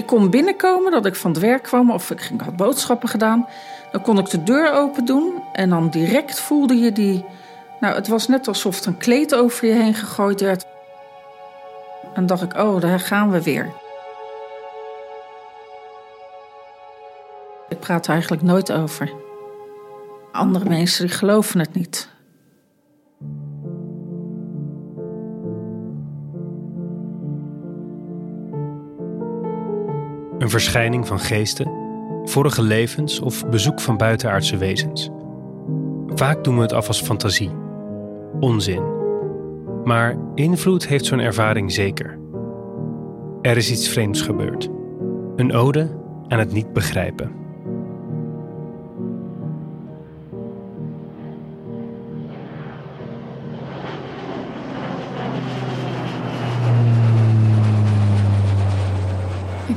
Ik kon binnenkomen, dat ik van het werk kwam of ik had boodschappen gedaan. Dan kon ik de deur open doen en dan direct voelde je die. Nou, het was net alsof er een kleed over je heen gegooid werd. En dacht ik, oh, daar gaan we weer. Ik praat er eigenlijk nooit over. Andere mensen die geloven het niet. Een verschijning van geesten, vorige levens of bezoek van buitenaardse wezens. Vaak doen we het af als fantasie, onzin. Maar invloed heeft zo'n ervaring zeker. Er is iets vreemds gebeurd. Een ode aan het niet begrijpen.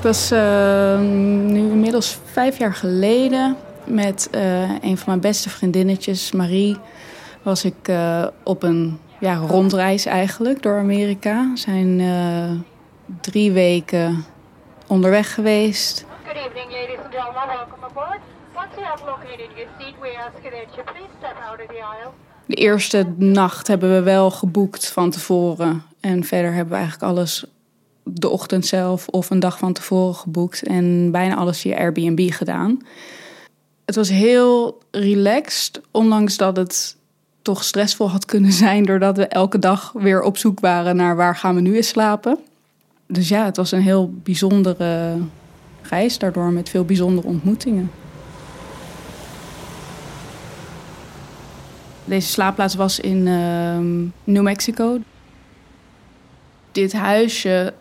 Ik was uh, nu inmiddels vijf jaar geleden met uh, een van mijn beste vriendinnetjes, Marie, was ik uh, op een ja, rondreis eigenlijk door Amerika. We zijn drie weken onderweg geweest. Good evening, ladies and gentlemen. Welcome aboard. Once you have located your seat, we ask that you please step out of the aisle. De eerste nacht hebben we wel geboekt van tevoren. En verder hebben we eigenlijk alles de ochtend zelf of een dag van tevoren geboekt en bijna alles via Airbnb gedaan. Het was heel relaxed, ondanks dat het toch stressvol had kunnen zijn, doordat we elke dag weer op zoek waren naar waar gaan we nu eens slapen. Dus ja, het was een heel bijzondere reis daardoor met veel bijzondere ontmoetingen. Deze slaapplaats was in uh, New Mexico. Dit huisje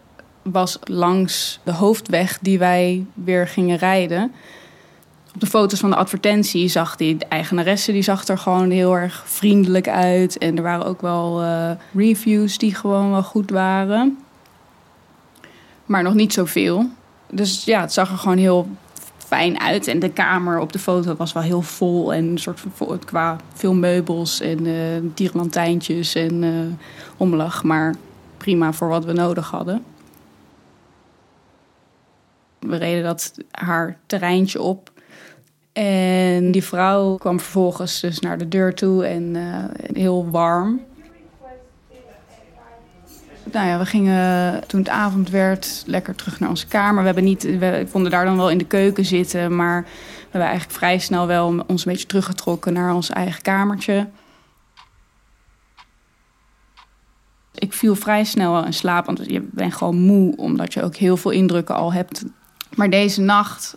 was langs de hoofdweg die wij weer gingen rijden. Op de foto's van de advertentie zag die de eigenaresse die zag er gewoon heel erg vriendelijk uit. En er waren ook wel uh, reviews die gewoon wel goed waren. Maar nog niet zoveel. Dus ja, het zag er gewoon heel fijn uit. En de kamer op de foto was wel heel vol. En een soort van qua veel meubels en uh, en uh, omlag. Maar prima voor wat we nodig hadden. We reden dat haar terreintje op. En die vrouw kwam vervolgens dus naar de deur toe en uh, heel warm. Nou ja, we gingen toen het avond werd lekker terug naar onze kamer. We, hebben niet, we konden daar dan wel in de keuken zitten, maar we hebben eigenlijk vrij snel wel ons een beetje teruggetrokken naar ons eigen kamertje. Ik viel vrij snel in slaap, want je bent gewoon moe, omdat je ook heel veel indrukken al hebt maar deze nacht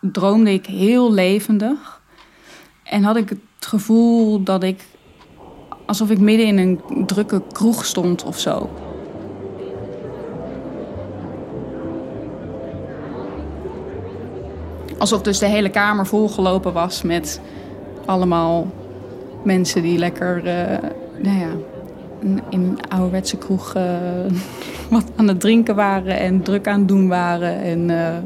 droomde ik heel levendig. En had ik het gevoel dat ik alsof ik midden in een drukke kroeg stond of zo. Alsof dus de hele kamer volgelopen was met allemaal mensen die lekker, uh, nou ja, in een ouderwetse kroeg uh, wat aan het drinken waren en druk aan het doen waren. En, uh...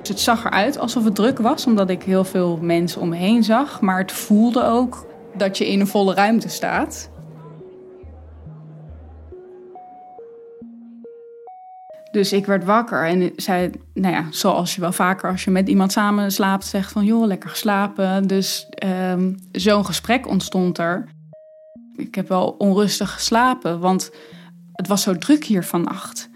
dus het zag eruit alsof het druk was, omdat ik heel veel mensen om me heen zag. Maar het voelde ook dat je in een volle ruimte staat. Dus ik werd wakker en zei, nou ja, zoals je wel vaker als je met iemand samen slaapt, zegt van joh, lekker geslapen. Dus um, zo'n gesprek ontstond er ik heb wel onrustig geslapen, want het was zo druk hier vannacht.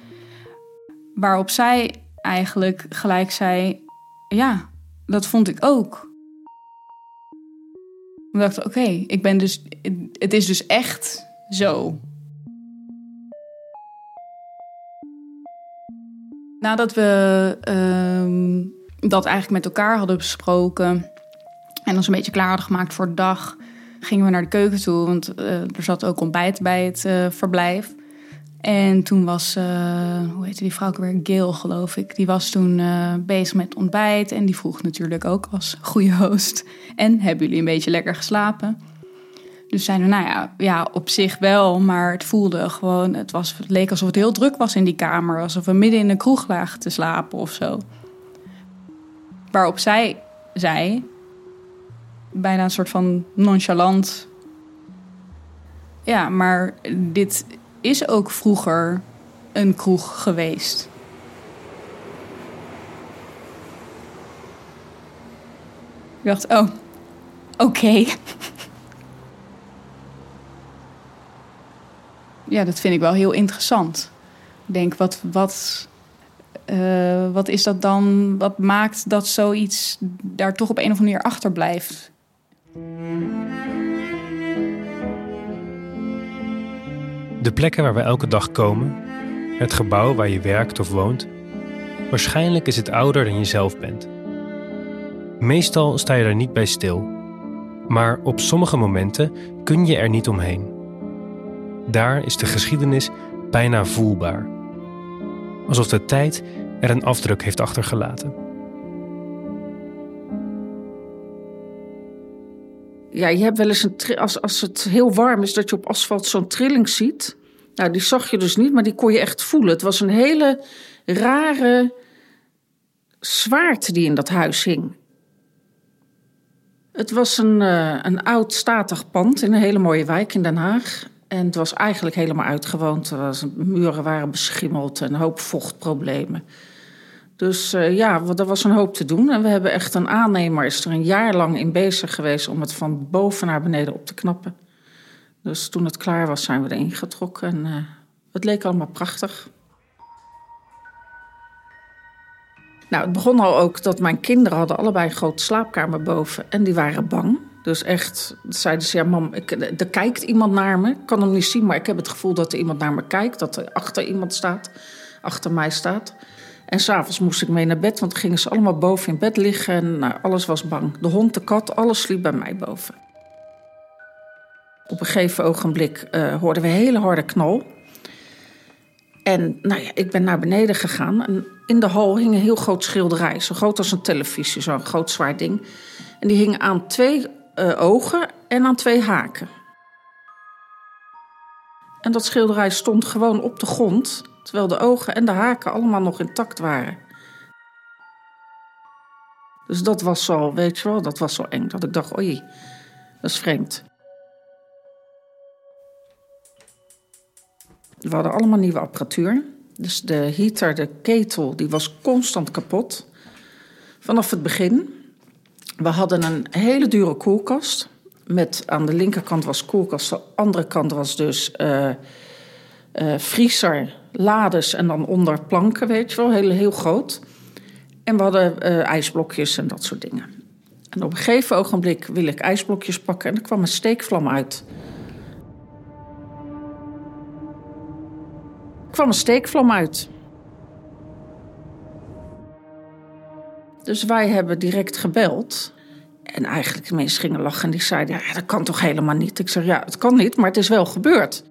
Waarop zij eigenlijk gelijk zei: Ja, dat vond ik ook. Ik dacht: Oké, ik ben dus. Het is dus echt zo. Nadat we uh, dat eigenlijk met elkaar hadden besproken en ons een beetje klaar hadden gemaakt voor de dag, gingen we naar de keuken toe, want uh, er zat ook ontbijt bij het uh, verblijf. En toen was, uh, hoe heette die vrouw weer? Gail, geloof ik. Die was toen bezig met ontbijt. En die vroeg natuurlijk ook als goede host. En hebben jullie een beetje lekker geslapen? Dus zeiden we, nou ja, ja, op zich wel. Maar het voelde gewoon, het, was, het leek alsof het heel druk was in die kamer. Alsof we midden in een kroeg lagen te slapen of zo. Waarop zij zei, bijna een soort van nonchalant. Ja, maar dit is ook vroeger een kroeg geweest. Ik dacht, oh, oké. ja, dat vind ik wel heel interessant. Ik denk, wat, wat, uh, wat is dat dan? Wat maakt dat zoiets daar toch op een of andere manier achterblijft? De plekken waar we elke dag komen, het gebouw waar je werkt of woont, waarschijnlijk is het ouder dan je zelf bent. Meestal sta je er niet bij stil, maar op sommige momenten kun je er niet omheen. Daar is de geschiedenis bijna voelbaar. Alsof de tijd er een afdruk heeft achtergelaten. Ja, je hebt wel eens een als, als het heel warm is, dat je op asfalt zo'n trilling ziet. Nou, die zag je dus niet, maar die kon je echt voelen. Het was een hele rare zwaarte die in dat huis hing. Het was een, uh, een oud statig pand in een hele mooie wijk in Den Haag. En het was eigenlijk helemaal uitgewoond. De muren waren beschimmeld en een hoop vochtproblemen. Dus uh, ja, er was een hoop te doen. En we hebben echt een aannemer, is er een jaar lang in bezig geweest om het van boven naar beneden op te knappen. Dus toen het klaar was, zijn we erin getrokken. En uh, het leek allemaal prachtig. Nou, het begon al ook dat mijn kinderen hadden allebei een grote slaapkamer boven. En die waren bang. Dus echt, zeiden ze, ja mam, ik, er kijkt iemand naar me. Ik kan hem niet zien, maar ik heb het gevoel dat er iemand naar me kijkt. Dat er achter iemand staat, achter mij staat. En s'avonds moest ik mee naar bed, want gingen ze allemaal boven in bed liggen. En nou, alles was bang. De hond, de kat, alles sliep bij mij boven. Op een gegeven ogenblik uh, hoorden we een hele harde knal. En nou ja, ik ben naar beneden gegaan. En in de hal hing een heel groot schilderij. Zo groot als een televisie, zo'n groot zwaar ding. En die hing aan twee uh, ogen en aan twee haken. En dat schilderij stond gewoon op de grond, terwijl de ogen en de haken allemaal nog intact waren. Dus dat was zo, weet je wel, dat was zo eng. Dat ik dacht, oei, dat is vreemd. We hadden allemaal nieuwe apparatuur. Dus de heater, de ketel, die was constant kapot. Vanaf het begin. We hadden een hele dure koelkast. Met aan de linkerkant was koelkast, de andere kant was dus uh, uh, vriezer, lades en dan onder planken, weet je wel, heel, heel groot. En we hadden uh, ijsblokjes en dat soort dingen. En op een gegeven ogenblik wil ik ijsblokjes pakken en er kwam een steekvlam uit. Er kwam een steekvlam uit. Dus wij hebben direct gebeld. En eigenlijk de mensen gingen lachen en die zeiden... ja, dat kan toch helemaal niet? Ik zeg, ja, het kan niet, maar het is wel gebeurd.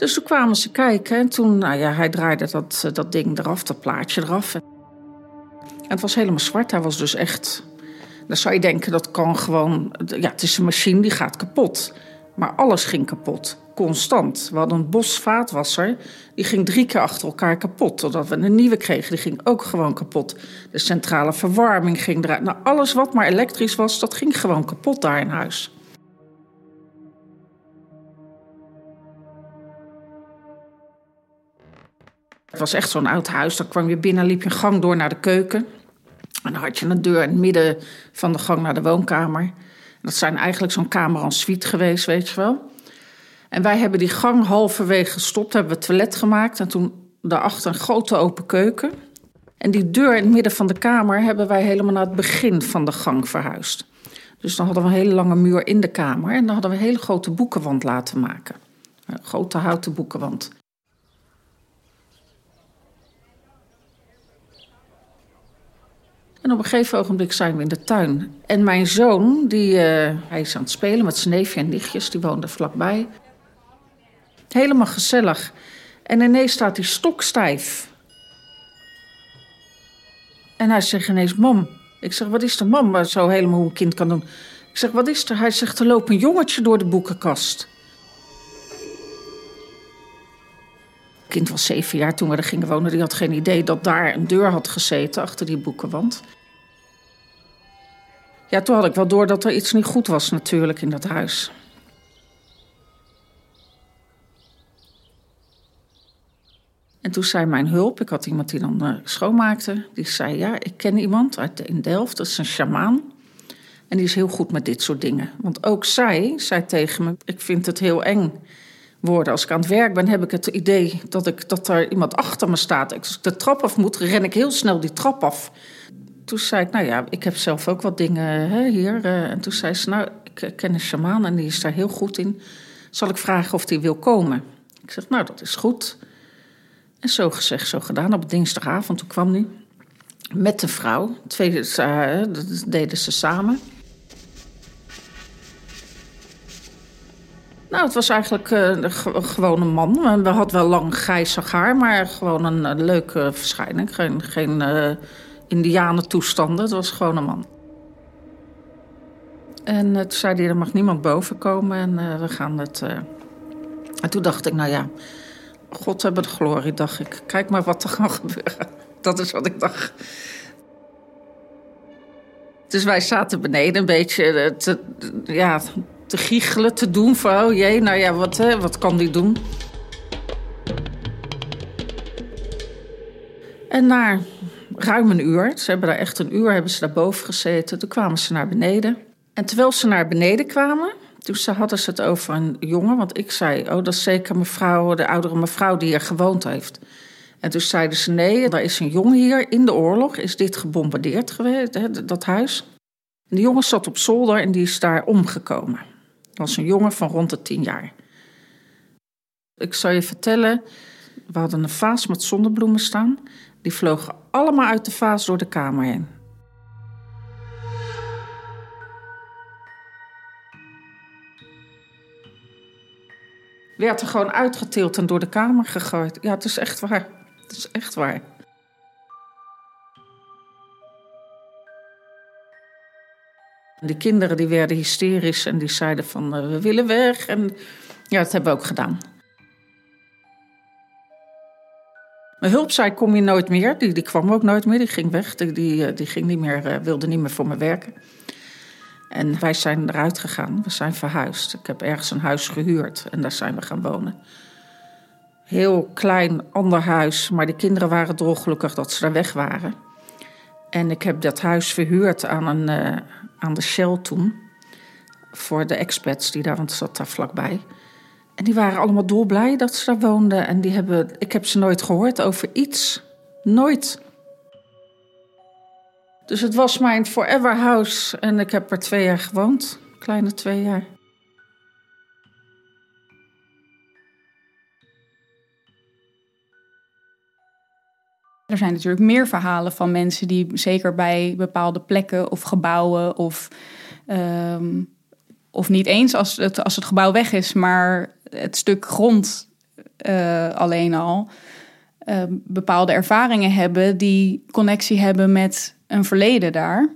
Dus toen kwamen ze kijken en toen, nou ja, hij draaide dat, dat ding eraf, dat plaatje eraf. En het was helemaal zwart, hij was dus echt... Dan zou je denken, dat kan gewoon... Ja, het is een machine, die gaat kapot. Maar alles ging kapot, constant. We hadden een bos vaatwasser, die ging drie keer achter elkaar kapot. Totdat we een nieuwe kregen, die ging ook gewoon kapot. De centrale verwarming ging eruit. Nou, alles wat maar elektrisch was, dat ging gewoon kapot daar in huis. Het was echt zo'n oud huis. Dan kwam je binnen, liep je een gang door naar de keuken. En dan had je een deur in het midden van de gang naar de woonkamer. Dat zijn eigenlijk zo'n kamer en suite geweest, weet je wel. En wij hebben die gang halverwege gestopt, hebben we het toilet gemaakt. En toen daarachter een grote open keuken. En die deur in het midden van de kamer hebben wij helemaal naar het begin van de gang verhuisd. Dus dan hadden we een hele lange muur in de kamer. En dan hadden we een hele grote boekenwand laten maken. Een grote houten boekenwand. En op een gegeven ogenblik zijn we in de tuin. En mijn zoon, die, uh, hij is aan het spelen met zijn neefje en nichtjes, die woonden vlakbij. Helemaal gezellig. En ineens staat hij stokstijf. En hij zegt ineens, mam. Ik zeg, wat is er, mam? Zo helemaal hoe een kind kan doen. Ik zeg, wat is er? Hij zegt, er loopt een jongetje door de boekenkast. kind was zeven jaar toen we er gingen wonen. Die had geen idee dat daar een deur had gezeten achter die boekenwand. Ja, toen had ik wel door dat er iets niet goed was natuurlijk in dat huis. En toen zei mijn hulp, ik had iemand die dan eh, schoonmaakte, die zei: Ja, ik ken iemand uit in Delft, dat is een sjamaan. En die is heel goed met dit soort dingen. Want ook zij zei tegen me: Ik vind het heel eng worden. Als ik aan het werk ben, heb ik het idee dat, ik, dat er iemand achter me staat. Als ik de trap af moet, ren ik heel snel die trap af. Toen zei ik: Nou ja, ik heb zelf ook wat dingen hè, hier. Uh, en toen zei ze: Nou, ik ken een sjamaan en die is daar heel goed in. Zal ik vragen of die wil komen? Ik zeg: Nou, dat is goed. En zo gezegd, zo gedaan. Op dinsdagavond, toen kwam hij met de vrouw. Twee, uh, dat deden ze samen. Nou, het was eigenlijk uh, gewoon een man. We had wel lang grijs haar, maar gewoon een, leuke verschijning. Geen, geen uh, indianentoestanden, het was gewoon een man. En toen zei hij, er mag niemand boven komen en we gaan het... En toen dacht ik, nou ja, God hebben de glorie, dacht ik. Kijk maar wat er kan gebeuren. Dat is wat ik dacht. Dus wij zaten beneden een beetje ja, te giechelen, te doen van... oh jee, nou ja, wat, hè, wat kan die doen? En na ruim een uur, ze hebben daar echt een uur hebben ze daar boven gezeten... toen kwamen ze naar beneden. En terwijl ze naar beneden kwamen... Toen ze hadden ze het over een jongen, want ik zei: Oh, dat is zeker mevrouw, de oudere mevrouw die hier gewoond heeft. En toen zeiden ze: Nee, er is een jongen hier in de oorlog, is dit gebombardeerd geweest, hè, dat huis. En die jongen zat op zolder en die is daar omgekomen. Was een jongen van rond de tien jaar. Ik zal je vertellen, we hadden een vaas met zonnebloemen staan. Die vlogen allemaal uit de vaas door de kamer heen. werd er gewoon uitgetild en door de kamer gegooid. Ja, het is echt waar. Het is echt waar. De kinderen die werden hysterisch en die zeiden van uh, we willen weg. En ja, dat hebben we ook gedaan. Mijn hulp zei kom je nooit meer. Die, die kwam ook nooit meer, die ging weg. Die, die, eh, ging niet meer, uh, wilde niet meer voor me werken. En wij zijn eruit gegaan. We zijn verhuisd. Ik heb ergens een huis gehuurd en daar zijn we gaan wonen. Heel klein, ander huis, maar de kinderen waren dolgelukkig dat ze daar weg waren. En ik heb dat huis verhuurd aan, een, uh, aan de Shell toen. Voor de expats die daar, want zat daar vlakbij. En die waren allemaal dolblij dat ze daar woonden. En die hebben, ik heb ze nooit gehoord over iets. Nooit. Dus het was mijn forever house en ik heb er twee jaar gewoond. Kleine twee jaar. Er zijn natuurlijk meer verhalen van mensen die zeker bij bepaalde plekken of gebouwen of, um, of niet eens als het, als het gebouw weg is, maar het stuk grond uh, alleen al, uh, bepaalde ervaringen hebben die connectie hebben met een verleden daar.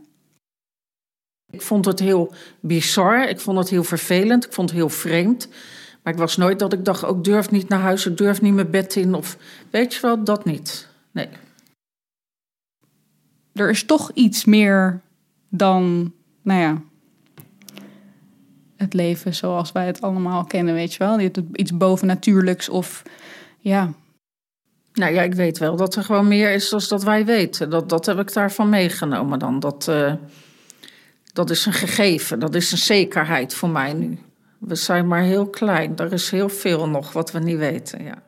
Ik vond het heel bizar, ik vond het heel vervelend, ik vond het heel vreemd. Maar ik was nooit dat ik dacht, ook oh, durf niet naar huis, ik durf niet mijn bed in. Of weet je wel, dat niet. Nee. Er is toch iets meer dan, nou ja, het leven zoals wij het allemaal kennen, weet je wel. Iets bovennatuurlijks of ja, nou ja, ik weet wel dat er gewoon meer is dan dat wij weten. Dat, dat heb ik daarvan meegenomen dan. Dat, uh, dat is een gegeven, dat is een zekerheid voor mij nu. We zijn maar heel klein, er is heel veel nog wat we niet weten, ja.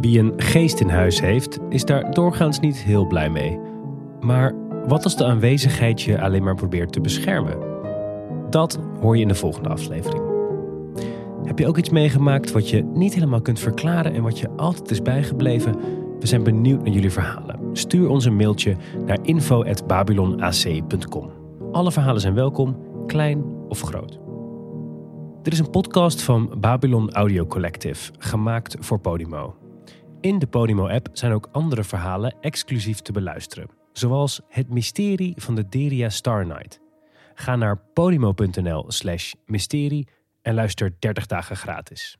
Wie een geest in huis heeft, is daar doorgaans niet heel blij mee. Maar wat als de aanwezigheid je alleen maar probeert te beschermen? Dat hoor je in de volgende aflevering. Heb je ook iets meegemaakt wat je niet helemaal kunt verklaren en wat je altijd is bijgebleven? We zijn benieuwd naar jullie verhalen. Stuur ons een mailtje naar info.babylonac.com. Alle verhalen zijn welkom, klein of groot. Dit is een podcast van Babylon Audio Collective, gemaakt voor Podimo. In de Podimo-app zijn ook andere verhalen exclusief te beluisteren, zoals Het Mysterie van de Deria Star Night. Ga naar podimo.nl/slash mysterie en luister 30 dagen gratis.